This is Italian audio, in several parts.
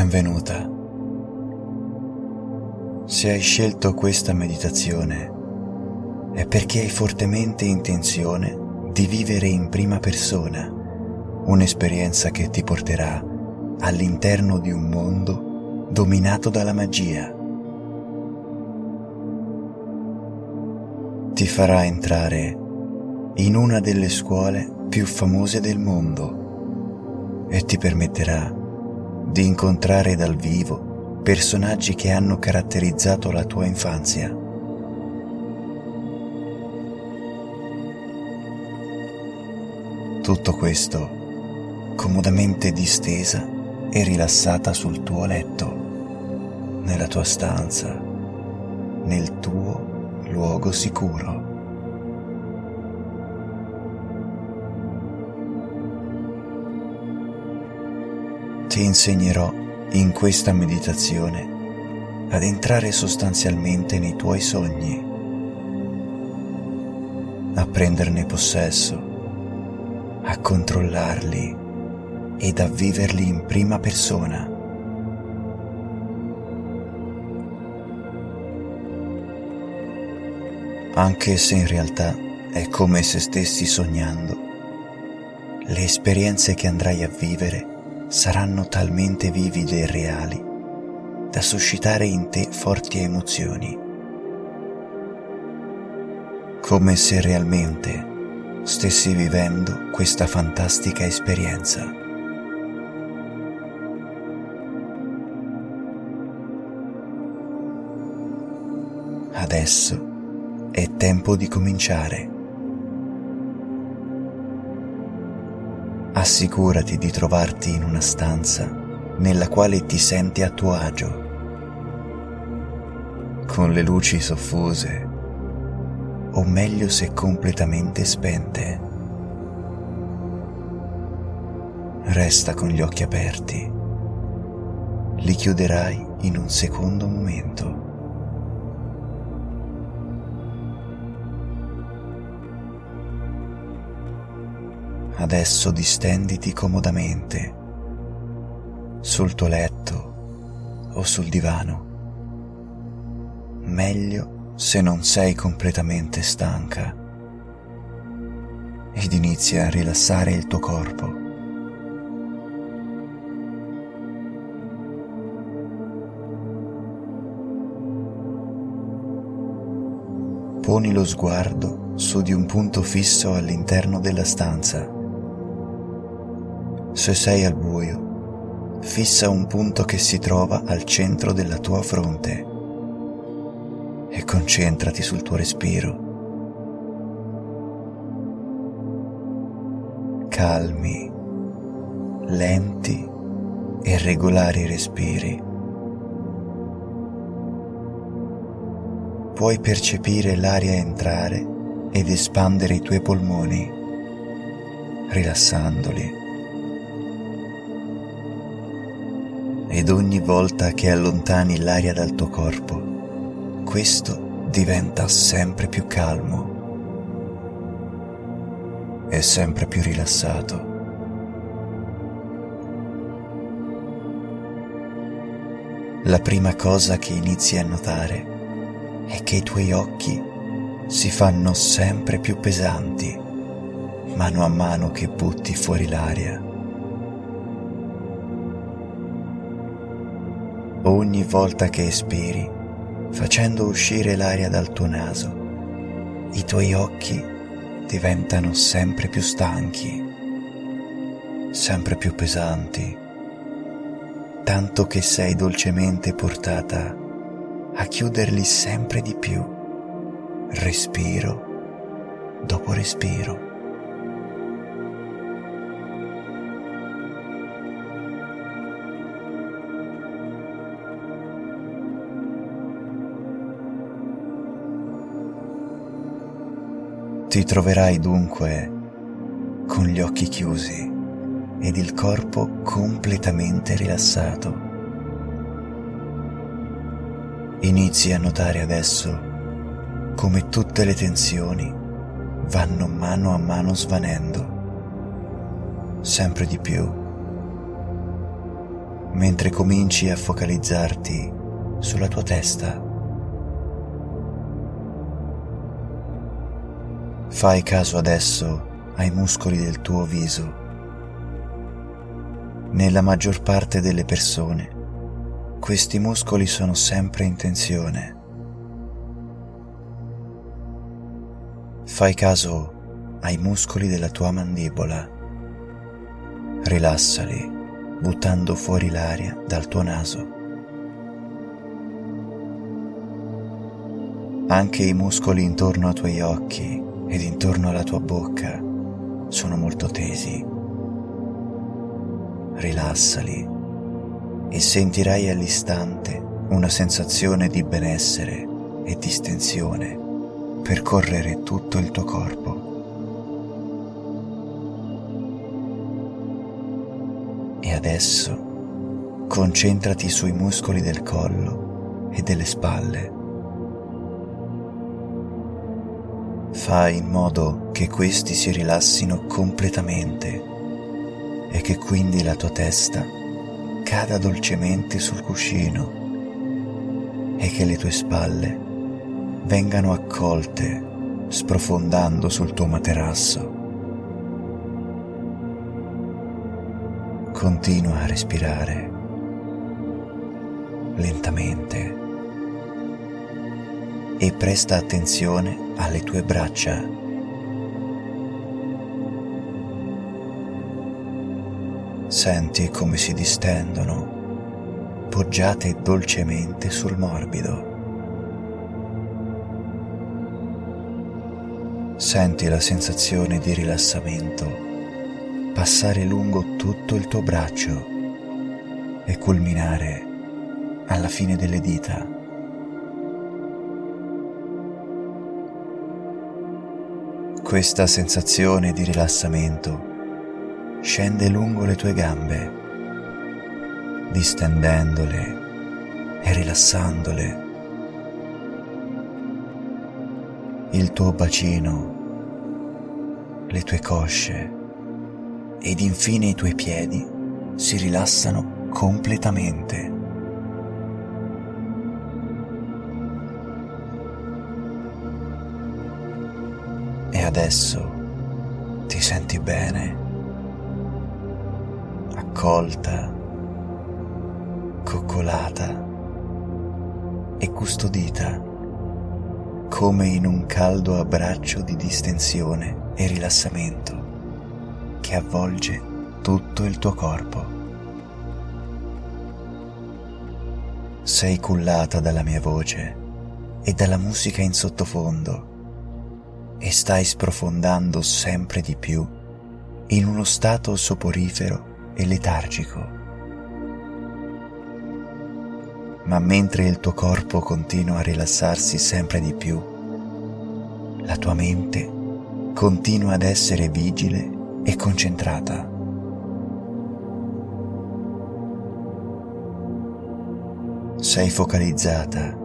Benvenuta. Se hai scelto questa meditazione è perché hai fortemente intenzione di vivere in prima persona un'esperienza che ti porterà all'interno di un mondo dominato dalla magia. Ti farà entrare in una delle scuole più famose del mondo e ti permetterà di incontrare dal vivo personaggi che hanno caratterizzato la tua infanzia. Tutto questo comodamente distesa e rilassata sul tuo letto, nella tua stanza, nel tuo luogo sicuro. Ti insegnerò in questa meditazione ad entrare sostanzialmente nei tuoi sogni, a prenderne possesso, a controllarli ed a viverli in prima persona. Anche se in realtà è come se stessi sognando, le esperienze che andrai a vivere saranno talmente vivide e reali da suscitare in te forti emozioni, come se realmente stessi vivendo questa fantastica esperienza. Adesso è tempo di cominciare. Assicurati di trovarti in una stanza nella quale ti senti a tuo agio, con le luci soffuse o meglio se completamente spente. Resta con gli occhi aperti, li chiuderai in un secondo momento. Adesso distenditi comodamente sul tuo letto o sul divano. Meglio se non sei completamente stanca ed inizia a rilassare il tuo corpo. Poni lo sguardo su di un punto fisso all'interno della stanza se sei al buio, fissa un punto che si trova al centro della tua fronte e concentrati sul tuo respiro. Calmi, lenti e regolari respiri. Puoi percepire l'aria entrare ed espandere i tuoi polmoni, rilassandoli ed ogni volta che allontani l'aria dal tuo corpo, questo diventa sempre più calmo e sempre più rilassato. La prima cosa che inizi a notare è che i tuoi occhi si fanno sempre più pesanti mano a mano che butti fuori l'aria. Ogni volta che espiri, facendo uscire l'aria dal tuo naso, i tuoi occhi diventano sempre più stanchi, sempre più pesanti, tanto che sei dolcemente portata a chiuderli sempre di più, respiro dopo respiro. Ti troverai dunque con gli occhi chiusi ed il corpo completamente rilassato. Inizi a notare adesso come tutte le tensioni vanno mano a mano svanendo, sempre di più, mentre cominci a focalizzarti sulla tua testa. Fai caso adesso ai muscoli del tuo viso. Nella maggior parte delle persone questi muscoli sono sempre in tensione. Fai caso ai muscoli della tua mandibola. Rilassali buttando fuori l'aria dal tuo naso. Anche i muscoli intorno ai tuoi occhi ed intorno alla tua bocca sono molto tesi. Rilassali e sentirai all'istante una sensazione di benessere e distensione percorrere tutto il tuo corpo. E adesso concentrati sui muscoli del collo e delle spalle. Fai in modo che questi si rilassino completamente e che quindi la tua testa cada dolcemente sul cuscino e che le tue spalle vengano accolte sprofondando sul tuo materasso. Continua a respirare lentamente e presta attenzione alle tue braccia. Senti come si distendono, poggiate dolcemente sul morbido. Senti la sensazione di rilassamento passare lungo tutto il tuo braccio e culminare alla fine delle dita. Questa sensazione di rilassamento scende lungo le tue gambe, distendendole e rilassandole. Il tuo bacino, le tue cosce, ed infine i tuoi piedi si rilassano completamente. Adesso ti senti bene, accolta, coccolata e custodita come in un caldo abbraccio di distensione e rilassamento che avvolge tutto il tuo corpo. Sei cullata dalla mia voce e dalla musica in sottofondo e stai sprofondando sempre di più in uno stato soporifero e letargico. Ma mentre il tuo corpo continua a rilassarsi sempre di più, la tua mente continua ad essere vigile e concentrata. Sei focalizzata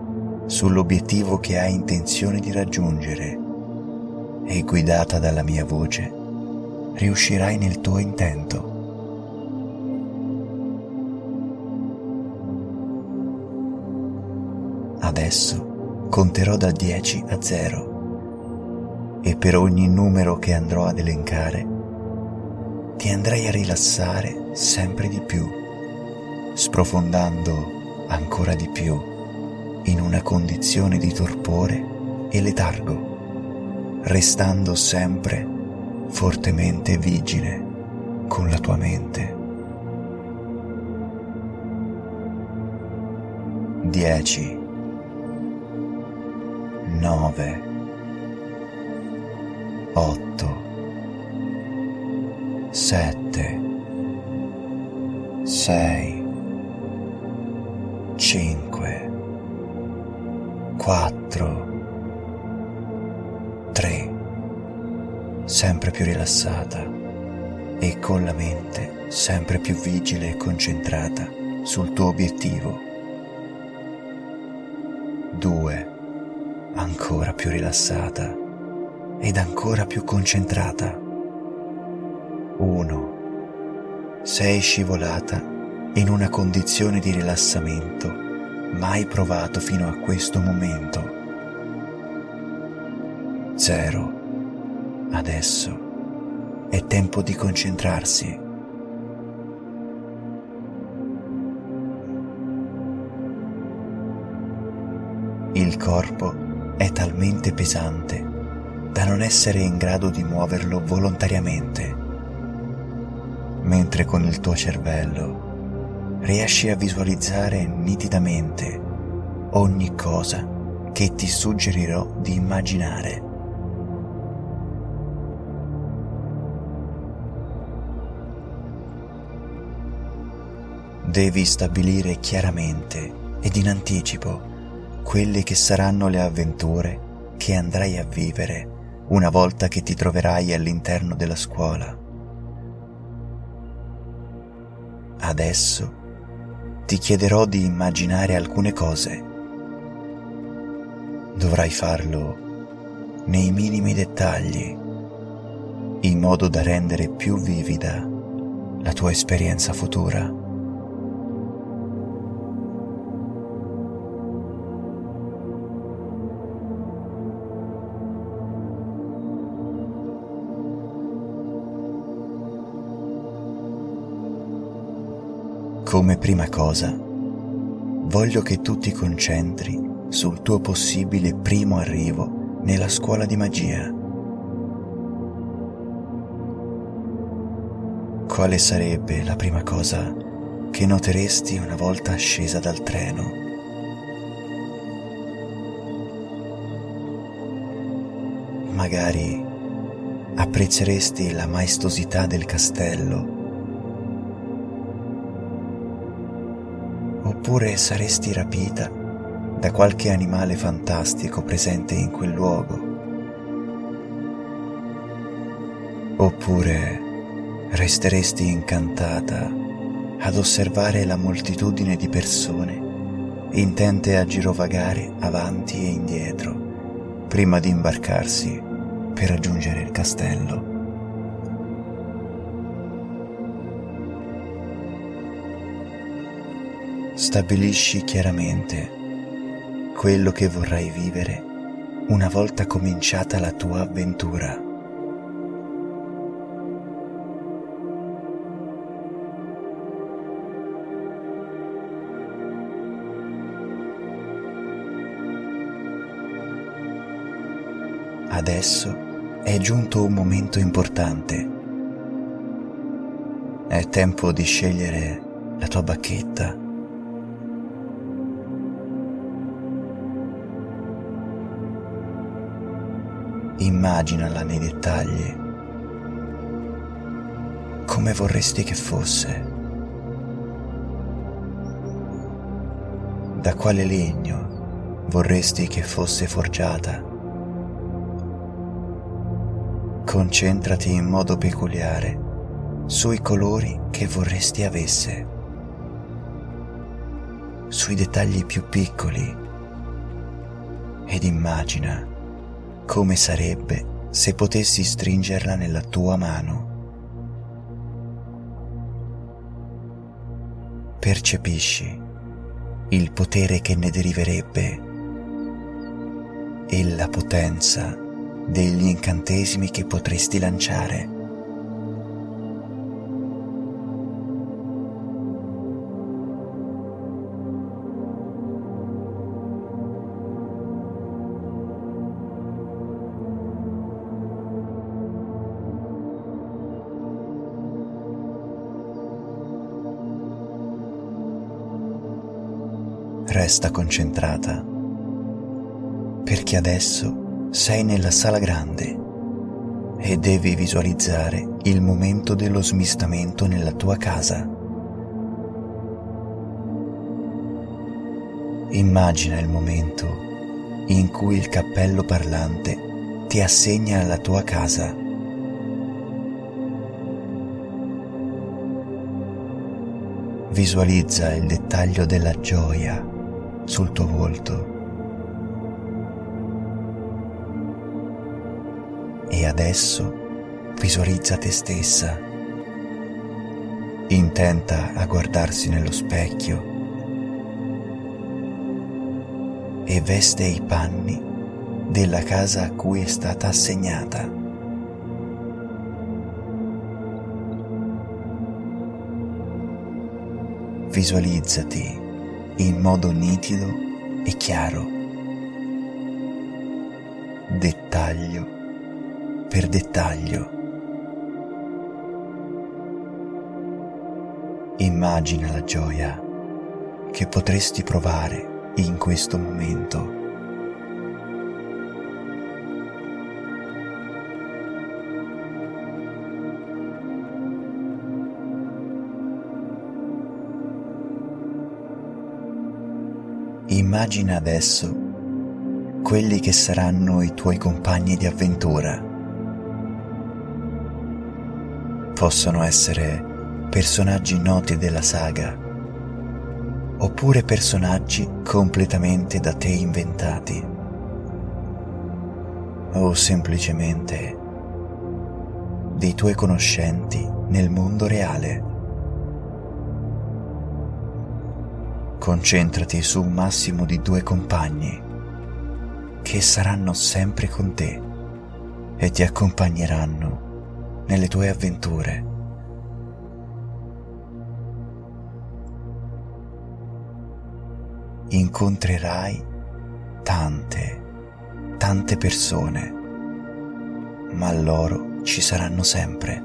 sull'obiettivo che hai intenzione di raggiungere e guidata dalla mia voce riuscirai nel tuo intento. Adesso conterò da 10 a 0 e per ogni numero che andrò ad elencare ti andrai a rilassare sempre di più, sprofondando ancora di più in una condizione di torpore e letargo, restando sempre fortemente vigile con la tua mente. 10 9 8 7 6 5 4 sempre più rilassata e con la mente sempre più vigile e concentrata sul tuo obiettivo. Due, ancora più rilassata ed ancora più concentrata 1. Sei scivolata in una condizione di rilassamento mai provato fino a questo momento. Zero. Adesso è tempo di concentrarsi. Il corpo è talmente pesante da non essere in grado di muoverlo volontariamente, mentre con il tuo cervello riesci a visualizzare nitidamente ogni cosa che ti suggerirò di immaginare. Devi stabilire chiaramente ed in anticipo quelle che saranno le avventure che andrai a vivere una volta che ti troverai all'interno della scuola. Adesso ti chiederò di immaginare alcune cose. Dovrai farlo nei minimi dettagli, in modo da rendere più vivida la tua esperienza futura. Come prima cosa, voglio che tu ti concentri sul tuo possibile primo arrivo nella scuola di magia. Quale sarebbe la prima cosa che noteresti una volta scesa dal treno? Magari apprezzeresti la maestosità del castello oppure saresti rapita da qualche animale fantastico presente in quel luogo. Oppure resteresti incantata ad osservare la moltitudine di persone intente a girovagare avanti e indietro prima di imbarcarsi per raggiungere il castello. Stabilisci chiaramente quello che vorrai vivere una volta cominciata la tua avventura. Adesso è giunto un momento importante. È tempo di scegliere la tua bacchetta immaginala nei dettagli. Come vorresti che fosse? Da quale legno vorresti che fosse forgiata? Concentrati in modo peculiare sui colori che vorresti avesse, sui dettagli più piccoli ed immagina come sarebbe se potessi stringerla nella tua mano. Percepisci il potere che ne deriverebbe e la potenza degli incantesimi che potresti lanciare. Resta concentrata, perché adesso sei nella sala grande e devi visualizzare il momento dello smistamento nella tua casa. Immagina il momento in cui il cappello parlante ti assegna alla tua casa. Visualizza il dettaglio della gioia sul tuo volto. E adesso visualizza te stessa intenta a guardarsi nello specchio e veste i panni della casa a cui è stata assegnata. Visualizzati in modo nitido e chiaro, dettaglio per dettaglio. Immagina la gioia che potresti provare in questo momento. Immagina adesso quelli che saranno i tuoi compagni di avventura. Possono essere personaggi noti della saga, oppure personaggi completamente da te inventati, o semplicemente dei tuoi conoscenti nel mondo reale. Concentrati su un massimo di due compagni che saranno sempre con te e ti accompagneranno nelle tue avventure. incontrerai tante, tante persone, ma loro ci saranno sempre.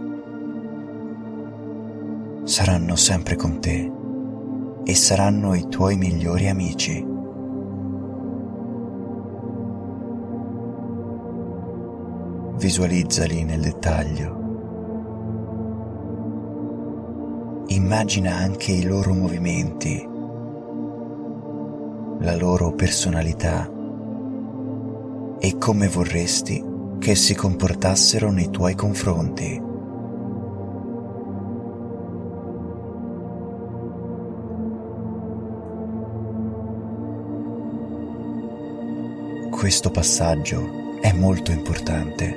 Saranno sempre con te e saranno i tuoi migliori amici. Visualizzali nel dettaglio. Immagina anche i loro movimenti la loro personalità e come vorresti che si comportassero nei tuoi confronti. Questo passaggio è molto importante.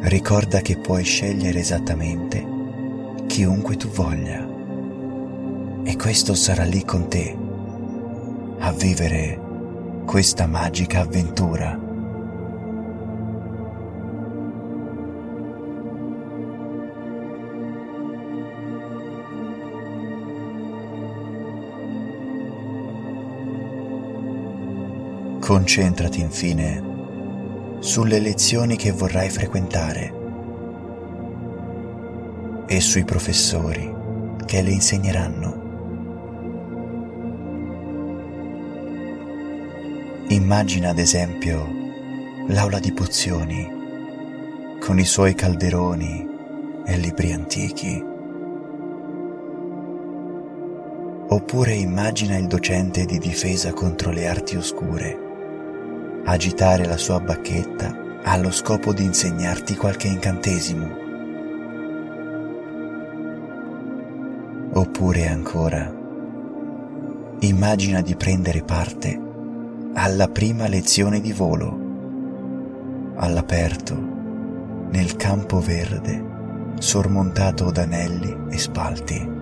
Ricorda che puoi scegliere esattamente chiunque tu voglia e questo sarà lì con te a vivere questa magica avventura. Concentrati infine sulle lezioni che vorrai frequentare e sui professori che le insegneranno. Immagina ad esempio l'aula di pozioni con i suoi calderoni e libri antichi. Oppure immagina il docente di difesa contro le arti oscure agitare la sua bacchetta allo scopo di insegnarti qualche incantesimo. Oppure ancora, immagina di prendere parte alla prima lezione di volo, all'aperto, nel campo verde, sormontato da anelli e spalti.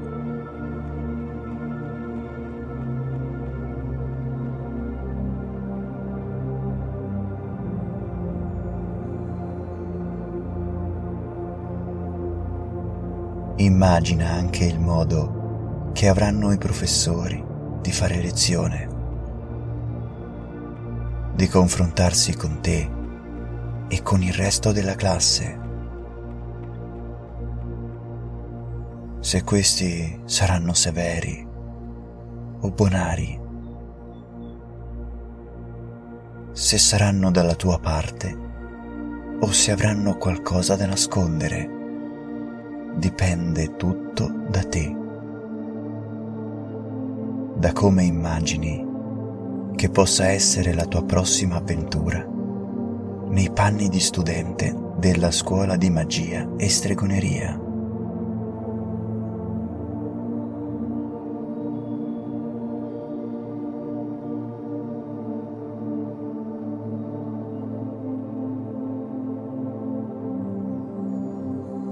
Immagina anche il modo che avranno i professori di fare lezione. Di confrontarsi con te e con il resto della classe. Se questi saranno severi o bonari, se saranno dalla tua parte o se avranno qualcosa da nascondere, dipende tutto da te, da come immagini che possa essere la tua prossima avventura nei panni di studente della scuola di magia e stregoneria.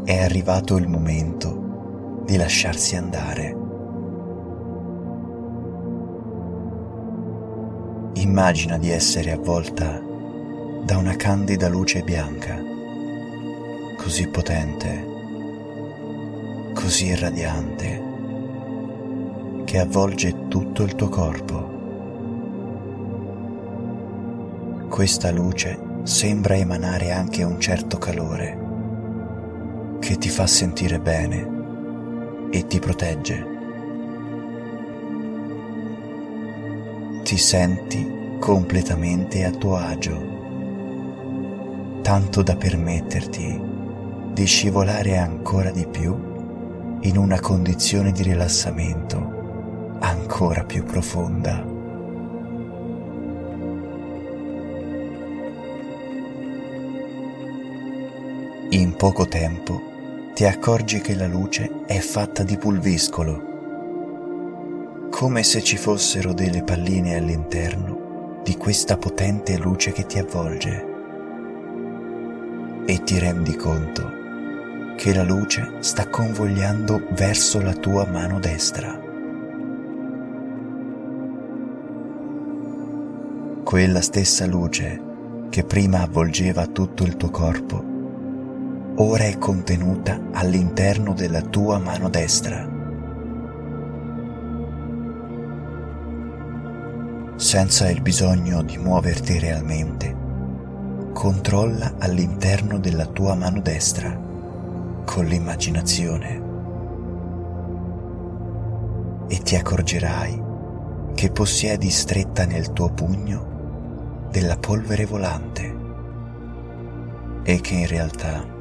È arrivato il momento di lasciarsi andare. Immagina di essere avvolta da una candida luce bianca, così potente, così radiante, che avvolge tutto il tuo corpo. Questa luce sembra emanare anche un certo calore che ti fa sentire bene e ti protegge. Ti senti completamente a tuo agio, tanto da permetterti di scivolare ancora di più in una condizione di rilassamento ancora più profonda. In poco tempo ti accorgi che la luce è fatta di pulviscolo come se ci fossero delle palline all'interno di questa potente luce che ti avvolge. E ti rendi conto che la luce sta convogliando verso la tua mano destra. Quella stessa luce che prima avvolgeva tutto il tuo corpo, ora è contenuta all'interno della tua mano destra. senza il bisogno di muoverti realmente. Controlla all'interno della tua mano destra, con l'immaginazione, e ti accorgerai che possiedi stretta nel tuo pugno della polvere volante e che in realtà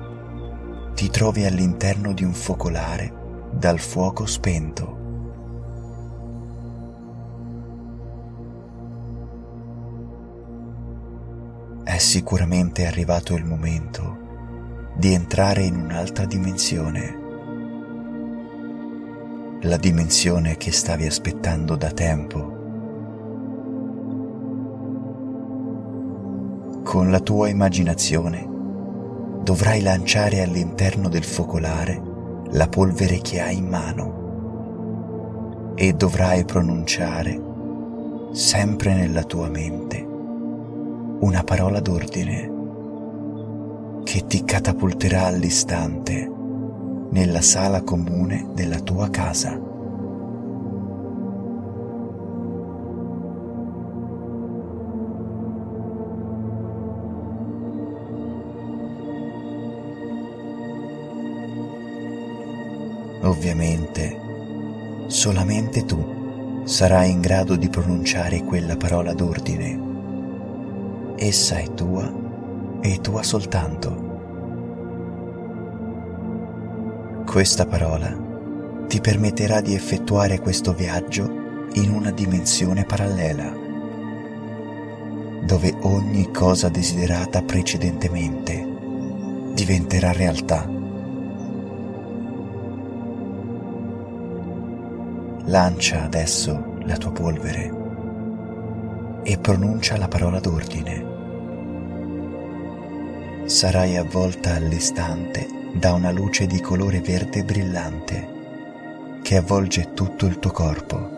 ti trovi all'interno di un focolare dal fuoco spento è sicuramente arrivato il momento di entrare in un'altra dimensione, la dimensione che stavi aspettando da tempo. Con la tua immaginazione dovrai lanciare all'interno del focolare la polvere che hai in mano e dovrai pronunciare sempre nella tua mente una parola d'ordine che ti catapulterà all'istante nella sala comune della tua casa. Ovviamente, solamente tu sarai in grado di pronunciare quella parola d'ordine essa è tua e tua soltanto. Questa parola ti permetterà di effettuare questo viaggio in una dimensione parallela, dove ogni cosa desiderata precedentemente diventerà realtà. Lancia adesso la tua polvere e pronuncia la parola d'ordine. Sarai avvolta all'istante da una luce di colore verde brillante che avvolge tutto il tuo corpo.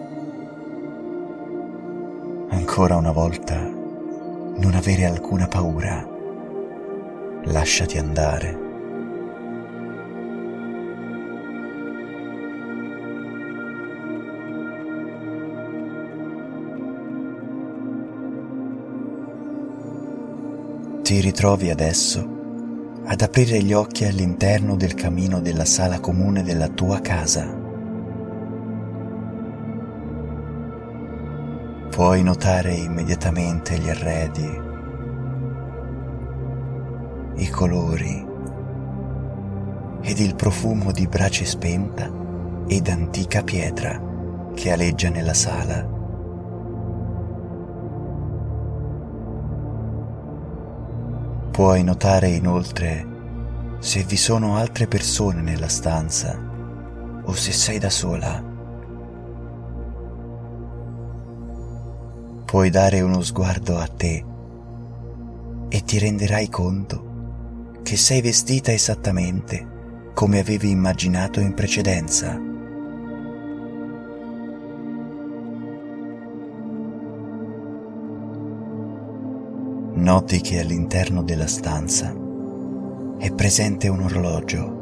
Ancora una volta, non avere alcuna paura. Lasciati andare. Ti ritrovi adesso ad aprire gli occhi all'interno del camino della sala comune della tua casa. Puoi notare immediatamente gli arredi, i colori ed il profumo di brace spenta ed antica pietra che aleggia nella sala. Puoi notare inoltre se vi sono altre persone nella stanza o se sei da sola. Puoi dare uno sguardo a te e ti renderai conto che sei vestita esattamente come avevi immaginato in precedenza. Noti che all'interno della stanza è presente un orologio,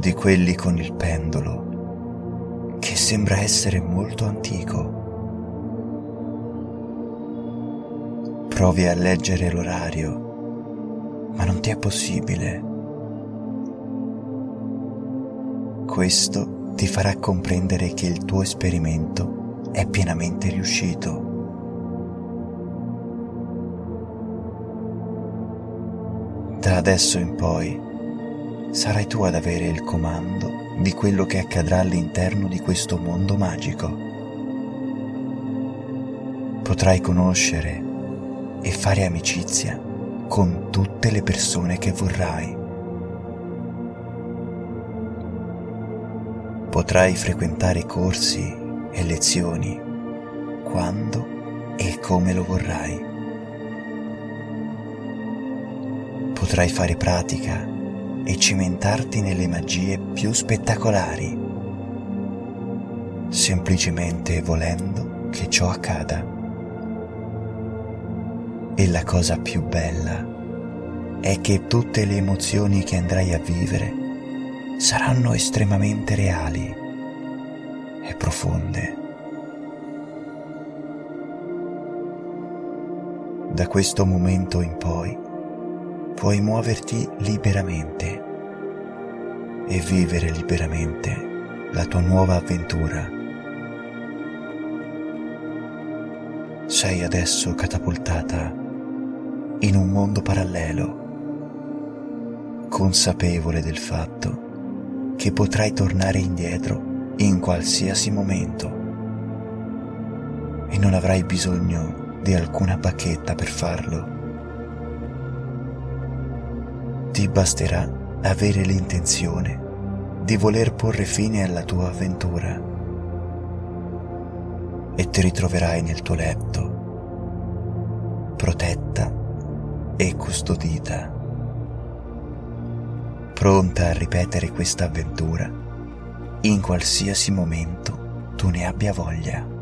di quelli con il pendolo, che sembra essere molto antico. Provi a leggere l'orario, ma non ti è possibile. Questo ti farà comprendere che il tuo esperimento è pienamente riuscito. Da adesso in poi sarai tu ad avere il comando di quello che accadrà all'interno di questo mondo magico. Potrai conoscere e fare amicizia con tutte le persone che vorrai. Potrai frequentare corsi e lezioni quando e come lo vorrai. Potrai fare pratica e cimentarti nelle magie più spettacolari, semplicemente volendo che ciò accada. E la cosa più bella è che tutte le emozioni che andrai a vivere saranno estremamente reali e profonde. Da questo momento in poi puoi muoverti liberamente e vivere liberamente la tua nuova avventura. Sei adesso catapultata in un mondo parallelo, consapevole del fatto che potrai tornare indietro in qualsiasi momento e non avrai bisogno di alcuna bacchetta per farlo. Ti basterà avere l'intenzione di voler porre fine alla tua avventura e ti ritroverai nel tuo letto, protetta e custodita, pronta a ripetere questa avventura in qualsiasi momento tu ne abbia voglia.